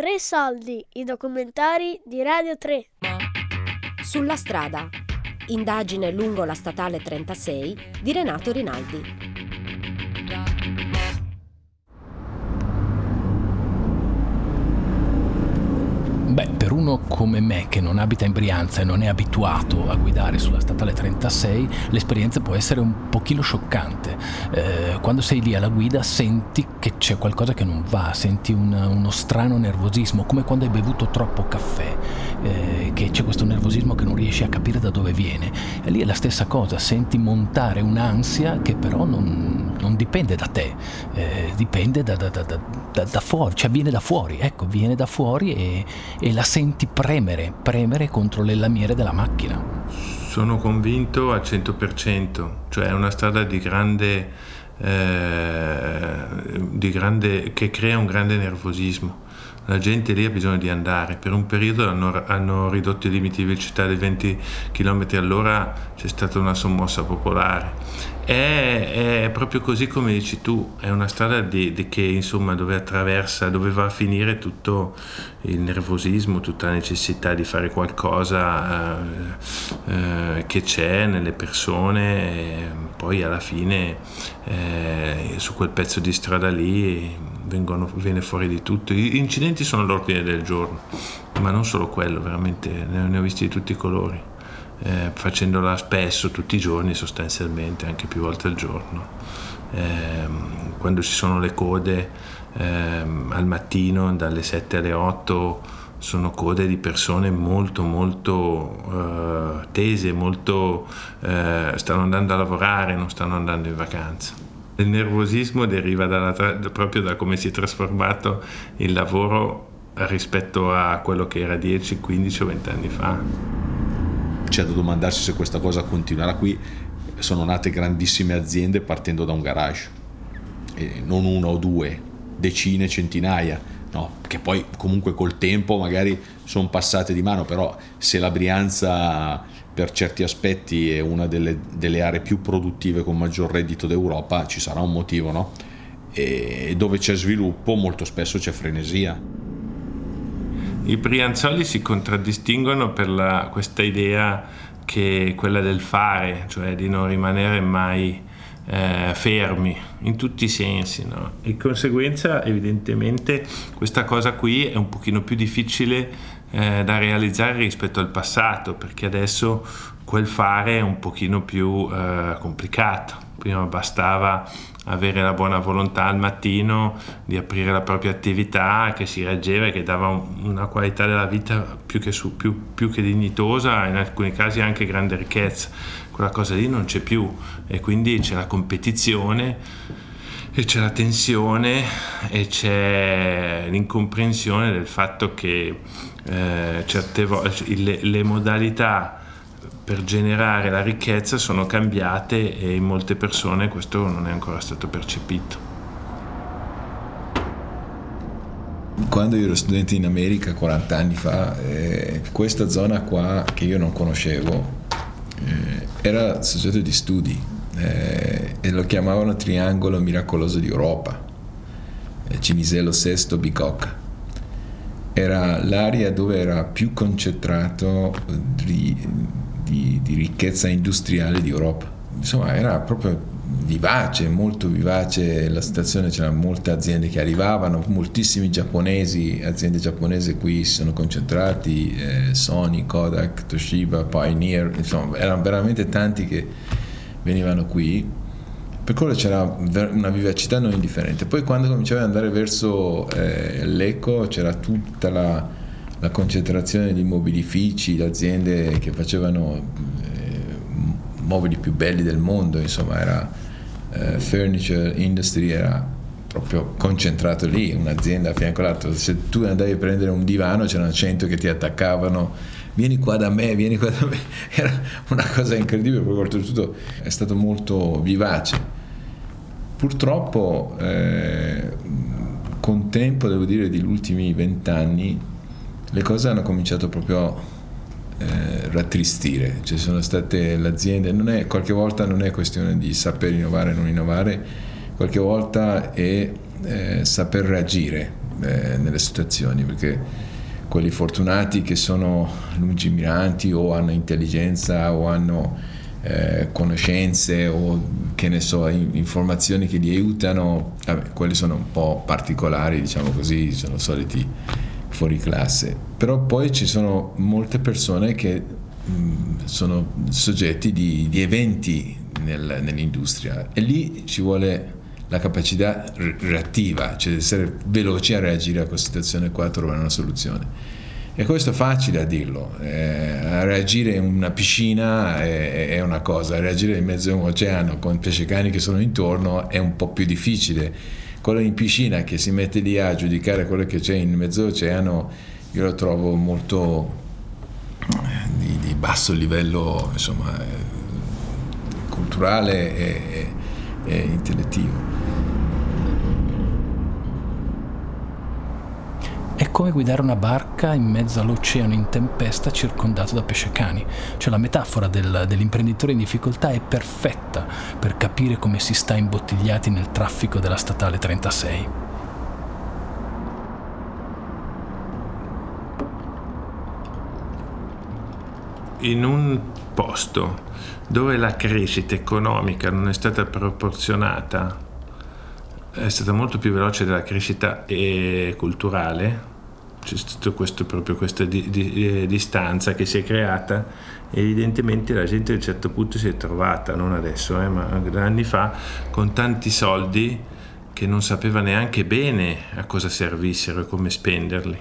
Tre soldi, i documentari di Radio 3. Sulla strada. Indagine lungo la statale 36 di Renato Rinaldi. Per uno come me che non abita in Brianza e non è abituato a guidare sulla statale 36, l'esperienza può essere un pochino scioccante. Eh, quando sei lì alla guida senti che c'è qualcosa che non va, senti una, uno strano nervosismo, come quando hai bevuto troppo caffè, eh, che c'è questo nervosismo che non riesci a capire da dove viene. E lì è la stessa cosa, senti montare un'ansia che però non, non dipende da te, eh, dipende da, da, da, da, fuori, cioè viene da fuori, ecco, viene da fuori e, e la senti premere, premere contro le lamiere della macchina. Sono convinto al 100%, cioè è una strada di grande, eh, di grande, che crea un grande nervosismo. La gente lì ha bisogno di andare. Per un periodo hanno, hanno ridotto i limiti di velocità di 20 km all'ora, c'è stata una sommossa popolare è, è, proprio così come dici tu, è una strada di, di che insomma dove attraversa, dove va a finire tutto il nervosismo, tutta la necessità di fare qualcosa eh, eh, che c'è nelle persone, e poi alla fine eh, su quel pezzo di strada lì vengono, viene fuori di tutto. Gli incidenti sono l'ordine del giorno, ma non solo quello, veramente ne, ho visti di tutti i colori eh, facendola spesso, tutti i giorni sostanzialmente, anche più volte al giorno. Eh, quando ci sono le code eh, al mattino dalle 7 alle 8 sono code di persone molto molto eh, tese, molto, eh, stanno andando a lavorare, non stanno andando in vacanza. Il nervosismo deriva dalla, proprio da come si è trasformato il lavoro rispetto a quello che era 10, 15 o 20 anni fa c'è da domandarsi se questa cosa continuerà qui. Sono nate grandissime aziende partendo da un garage, e non una o due, decine, centinaia, no? che poi comunque col tempo magari sono passate di mano, però se la Brianza per certi aspetti è una delle, delle aree più produttive con maggior reddito d'Europa, ci sarà un motivo, no? E dove c'è sviluppo molto spesso c'è frenesia. I Brianzoli si contraddistinguono per la, questa idea che è quella del fare, cioè di non rimanere mai eh, fermi in tutti i sensi. No? Di conseguenza evidentemente questa cosa qui è un pochino più difficile eh, da realizzare rispetto al passato, perché adesso quel fare è un pochino più eh, complicato. Prima bastava avere la buona volontà al mattino di aprire la propria attività che si reggeva e che dava una qualità della vita più che, su, più, più che dignitosa, in alcuni casi anche grande ricchezza. Quella cosa lì non c'è più e quindi c'è la competizione e c'è la tensione e c'è l'incomprensione del fatto che eh, certe volte le, le modalità per generare la ricchezza sono cambiate e in molte persone questo non è ancora stato percepito. Quando io ero studente in America 40 anni fa, eh, questa zona qua che io non conoscevo eh, era soggetto di studi eh, e lo chiamavano Triangolo Miracoloso di Europa, eh, Cinisello VI Bicocca. Era l'area dove era più concentrato di, di, di ricchezza industriale di Europa. Insomma, era proprio vivace, molto vivace la situazione, c'erano molte aziende che arrivavano, moltissimi giapponesi, aziende giapponesi qui si sono concentrati, eh, Sony, Kodak, Toshiba, Pioneer, insomma erano veramente tanti che venivano qui, per quello c'era una vivacità non indifferente. Poi quando cominciava ad andare verso eh, l'Eco c'era tutta la la concentrazione di mobilifici, le aziende che facevano eh, mobili più belli del mondo, insomma era eh, furniture industry era proprio concentrato lì, un'azienda a fianco all'altra. Se tu andavi a prendere un divano c'erano cento che ti attaccavano, vieni qua da me, vieni qua da me. Era una cosa incredibile, perché oltretutto è stato molto vivace. Purtroppo eh, con tempo, devo dire, degli ultimi vent'anni le cose hanno cominciato proprio a eh, rattristire, ci sono state le aziende, è, qualche volta non è questione di saper innovare o non innovare, qualche volta è eh, saper reagire. eh, nelle situazioni, perché quelli fortunati che sono lungimiranti o hanno intelligenza o hanno eh, conoscenze o che ne so, informazioni che li aiutano, vabbè, quelli sono un po' particolari, diciamo così, sono soliti fuori classe. Però poi ci sono molte persone che mh, sono soggetti di, di eventi nel, nell'industria e lì ci vuole la capacità reattiva, cioè essere veloci a reagire a questa situazione qua, a trovare una soluzione. E questo è facile a dirlo, eh, reagire in una piscina è, è, una cosa, reagire in mezzo a un oceano con pescecani che sono intorno è un po' più difficile. Quello in piscina che si mette lì a giudicare quello che c'è in mezzo all'oceano, io lo trovo molto eh, di, di basso livello insomma, eh, culturale e, e, e intellettivo. Come guidare una barca in mezzo all'oceano in tempesta circondato da pescecani. Cioè la metafora del, dell'imprenditore in difficoltà è perfetta per capire come si sta imbottigliati nel traffico della statale 36. In un posto dove la crescita economica non è stata proporzionata è stata molto più veloce della crescita culturale, c'è stata proprio questa di, di, eh, distanza che si è creata evidentemente la gente a un certo punto si è trovata, non adesso, eh, ma anni fa, con tanti soldi che non sapeva neanche bene a cosa servissero e come spenderli.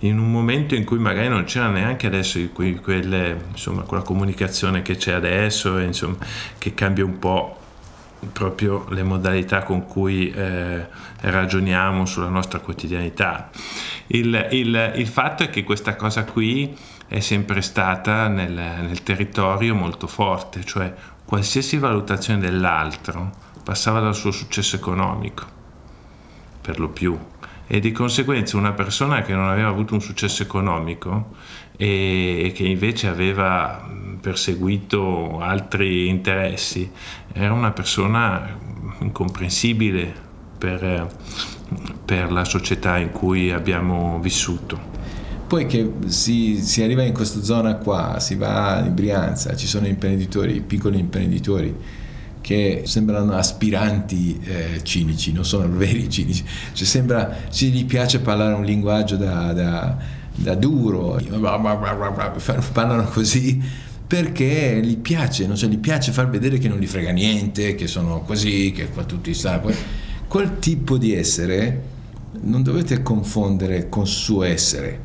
In un momento in cui magari non c'era neanche adesso quelle, insomma, quella comunicazione che c'è adesso, insomma, che cambia un po' proprio le modalità con cui eh, ragioniamo sulla nostra quotidianità. Il, il, il, fatto è che questa cosa qui è sempre stata nel, nel territorio molto forte, cioè qualsiasi valutazione dell'altro passava dal suo successo economico, per lo più, e di conseguenza una persona che non aveva avuto un successo economico e che invece aveva perseguito altri interessi, era una persona incomprensibile per, per la società in cui abbiamo vissuto. Poi che si, si, arriva in questa zona qua, si va in Brianza, ci sono imprenditori, piccoli imprenditori che sembrano aspiranti eh, cinici, non sono veri cinici, cioè sembra, ci gli piace parlare un linguaggio da, da, da duro, parlano così perché gli piace, non so, gli piace far vedere che non gli frega niente, che sono così, che qua tutti stanno. Quel tipo di essere non dovete confondere con suo essere.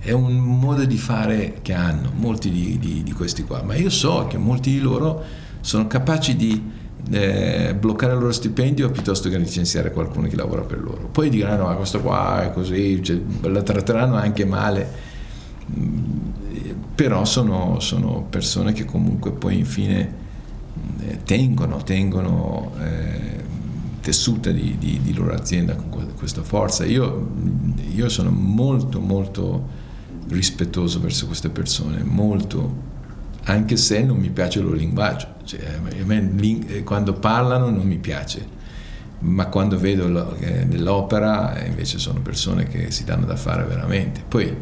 È un modo di fare che hanno molti di, di, di questi qua, ma io so che molti di loro sono capaci di eh, bloccare il loro stipendio piuttosto che licenziare qualcuno che lavora per loro. Poi diranno, ah, questo qua è così, cioè, la tratteranno anche male però sono, sono, persone che comunque poi infine eh, tengono, tengono eh, tessuta di, di, di, loro azienda con questa forza. Io, io, sono molto molto rispettoso verso queste persone, molto, anche se non mi piace il loro linguaggio. Cioè, me, eh, quando parlano non mi piace, ma quando vedo eh, nell'opera invece sono persone che si danno da fare veramente. Poi,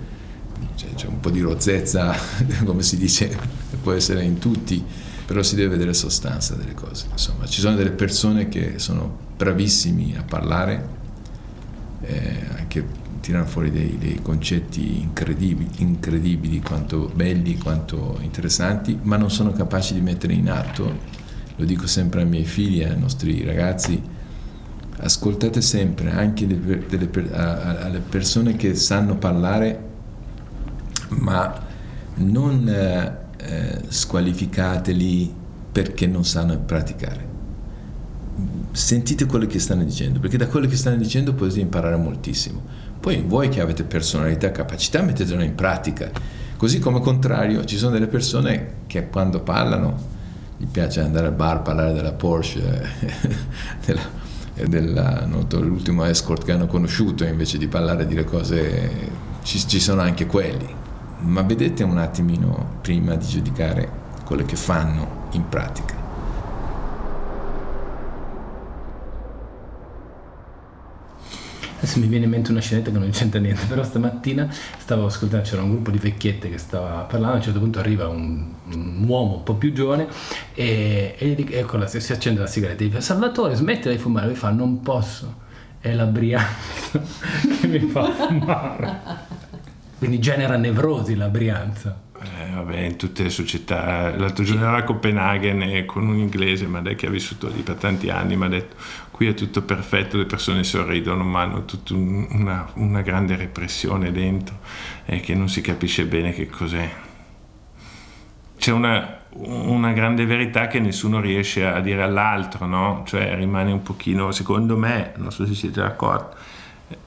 c'è, un po' di rozzezza, come si dice, può essere in tutti, però si deve vedere sostanza delle cose. Insomma, ci sono delle persone che sono bravissimi a parlare, eh, anche tirano fuori dei, dei concetti incredibili, incredibili, quanto belli, quanto interessanti, ma non sono capaci di mettere in atto. Lo dico sempre ai miei figli ai nostri ragazzi, ascoltate sempre anche delle, delle, alle persone che sanno parlare ma non eh, eh, squalificateli perché non sanno praticare. Sentite quello che stanno dicendo, perché da quello che stanno dicendo potete imparare moltissimo. Poi voi che avete personalità e capacità mettetelo in pratica. Così come contrario, ci sono delle persone che quando parlano gli piace andare al bar, parlare della Porsche, della, della, l'ultimo escort che hanno conosciuto, invece di parlare di cose, ci, ci sono anche quelli ma vedete un attimino prima di giudicare quello che fanno in pratica. Adesso mi viene in mente una scenetta che non c'entra niente, però stamattina stavo ascoltando, c'era un gruppo di vecchiette che stava parlando, a un certo punto arriva un, un uomo un po' più giovane e, e ecco, la, si accende la sigaretta e dice Salvatore smettila di fumare, lui fa non posso, è la Brianza che mi fa fumare. Quindi genera nevrosi la Brianza. Eh, vabbè, in tutte le società. L'altro giorno ero a Copenaghen con un inglese ma che ha vissuto lì per tanti anni mi ha detto qui è tutto perfetto, le persone sorridono ma hanno tutta un, una, una, grande repressione dentro e che non si capisce bene che cos'è. C'è una, una grande verità che nessuno riesce a dire all'altro, no? Cioè rimane un pochino, secondo me, non so se siete d'accordo,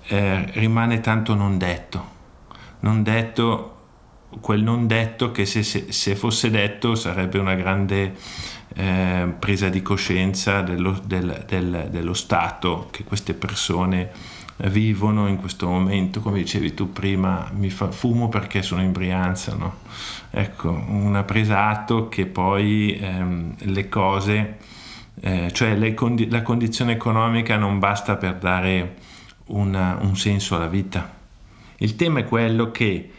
eh, rimane tanto non detto. Non detto quel non detto che se, se, se fosse detto sarebbe una grande eh, presa di coscienza dello, del, del, dello stato che queste persone vivono in questo momento, come dicevi tu prima, mi fa, fumo perché sono in Brianza, no? Ecco, una presa atto che poi ehm, le cose, eh, cioè condi- la condizione economica non basta per dare una, un senso alla vita. Il tema è quello che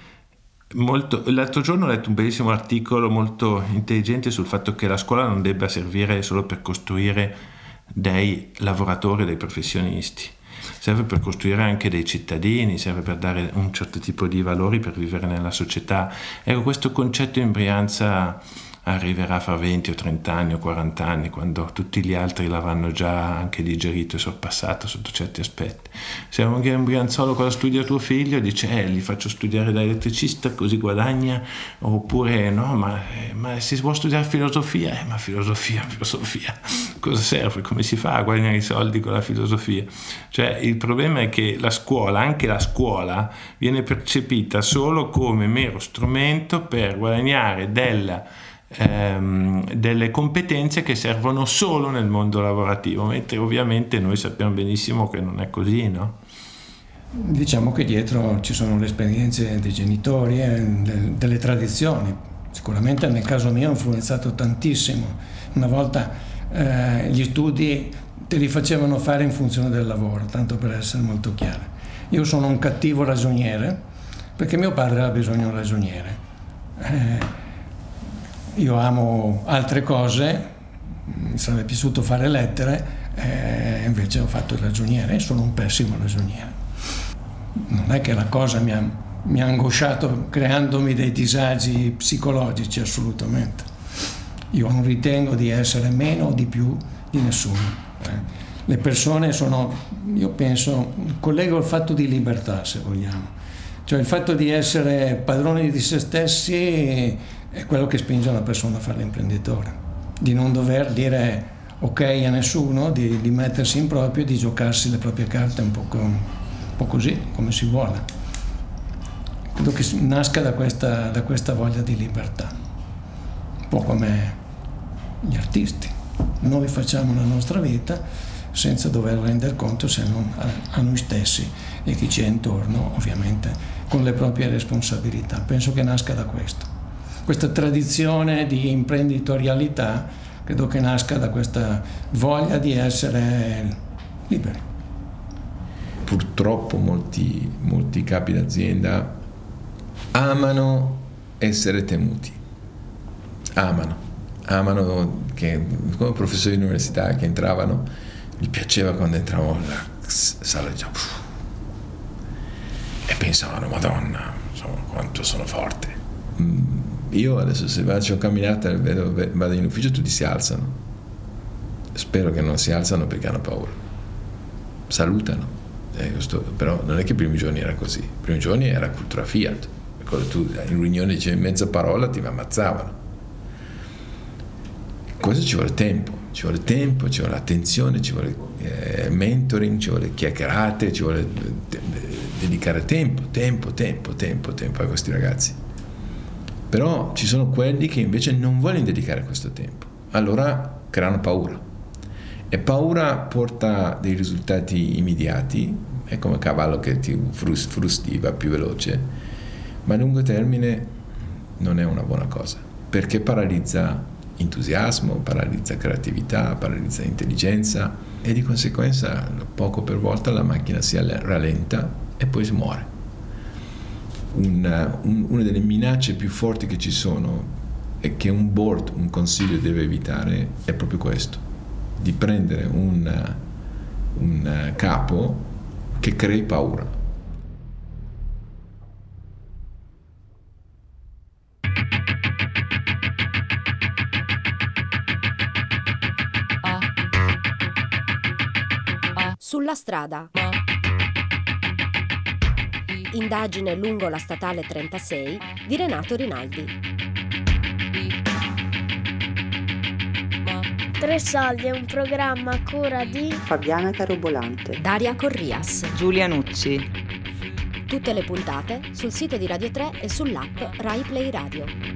Molto, l'altro giorno ho letto un bellissimo articolo molto intelligente sul fatto che la scuola non debba servire solo per costruire dei lavoratori, dei professionisti, serve per costruire anche dei cittadini, serve per dare un certo tipo di valori per vivere nella società. Ecco, questo concetto in Brianza arriverà fra 20 o 30 anni o 40 anni, quando tutti gli altri l'avranno già anche digerito e sorpassato sotto certi aspetti. Se un Brianzolo cosa studia tuo figlio, dice eh, gli faccio studiare da elettricista così guadagna, oppure no, ma, eh, ma se vuole studiare filosofia, eh, ma filosofia, filosofia, cosa serve? Come si fa a guadagnare i soldi con la filosofia? Cioè il problema è che la scuola, anche la scuola, viene percepita solo come mero strumento per guadagnare della ehm, delle competenze che servono solo nel mondo lavorativo, mentre ovviamente noi sappiamo benissimo che non è così, no? Diciamo che dietro ci sono le esperienze dei genitori e delle tradizioni. Sicuramente nel caso mio ha influenzato tantissimo. Una volta eh, gli studi te li facevano fare in funzione del lavoro, tanto per essere molto chiaro. Io sono un cattivo ragioniere perché mio padre aveva bisogno di un ragioniere. Eh, io amo altre cose, mi sarebbe piaciuto fare lettere, eh, invece ho fatto il ragioniere e sono un pessimo ragioniere. Non è che la cosa mi ha, mi ha angosciato creandomi dei disagi psicologici, assolutamente. Io non ritengo di essere meno o di più di nessuno. Eh. Le persone sono, io penso, collego il fatto di libertà, se vogliamo. Cioè il fatto di essere padroni di se stessi è quello che spinge una persona a fare l'imprenditore, di non dover dire ok a nessuno, di, di mettersi in proprio e di giocarsi le proprie carte un po', un po così, come si vuole. Credo che nasca da questa, da questa voglia di libertà, un po' come gli artisti. Noi facciamo la nostra vita senza dover rendere conto se non a, a noi stessi e chi c'è intorno, ovviamente, con le proprie responsabilità. Penso che nasca da questo questa tradizione di imprenditorialità credo che nasca da questa voglia di essere liberi. Purtroppo molti, molti capi d'azienda amano essere temuti, amano, amano che come professori di università che entravano, gli piaceva quando entravano nella sala già e pensavano, madonna, insomma, quanto sono forte. Mm io adesso se faccio una camminata e vado in ufficio tutti si alzano. Spero che non si alzano perché hanno paura. Salutano. Eh, sto, però non è che i primi giorni era così. I primi giorni era cultura Fiat. Tu in riunione dicevi mezza parola ti ammazzavano. Questo ci vuole tempo, ci vuole tempo, ci vuole attenzione, ci vuole eh, mentoring, ci vuole chiacchierate, ci vuole de- dedicare tempo, tempo, tempo, tempo, tempo a questi ragazzi. Però ci sono quelli che invece non vogliono dedicare questo tempo, allora creano paura. E paura porta dei risultati immediati, è come cavallo che ti frusti, va più veloce, ma a lungo termine non è una buona cosa, perché paralizza entusiasmo, paralizza creatività, paralizza intelligenza e di conseguenza poco per volta la macchina si rallenta e poi si muore. Una, un, una delle minacce più forti che ci sono e che un board, un consiglio deve evitare è proprio questo, di prendere un, un capo che crei paura. Sulla strada. Indagine lungo la statale 36 di Renato Rinaldi. Tre Soldi è un programma a cura di Fabiana Carobolante, Daria Corrias, Giulia Nucci. Tutte le puntate sul sito di Radio 3 e sull'app Rai Play Radio.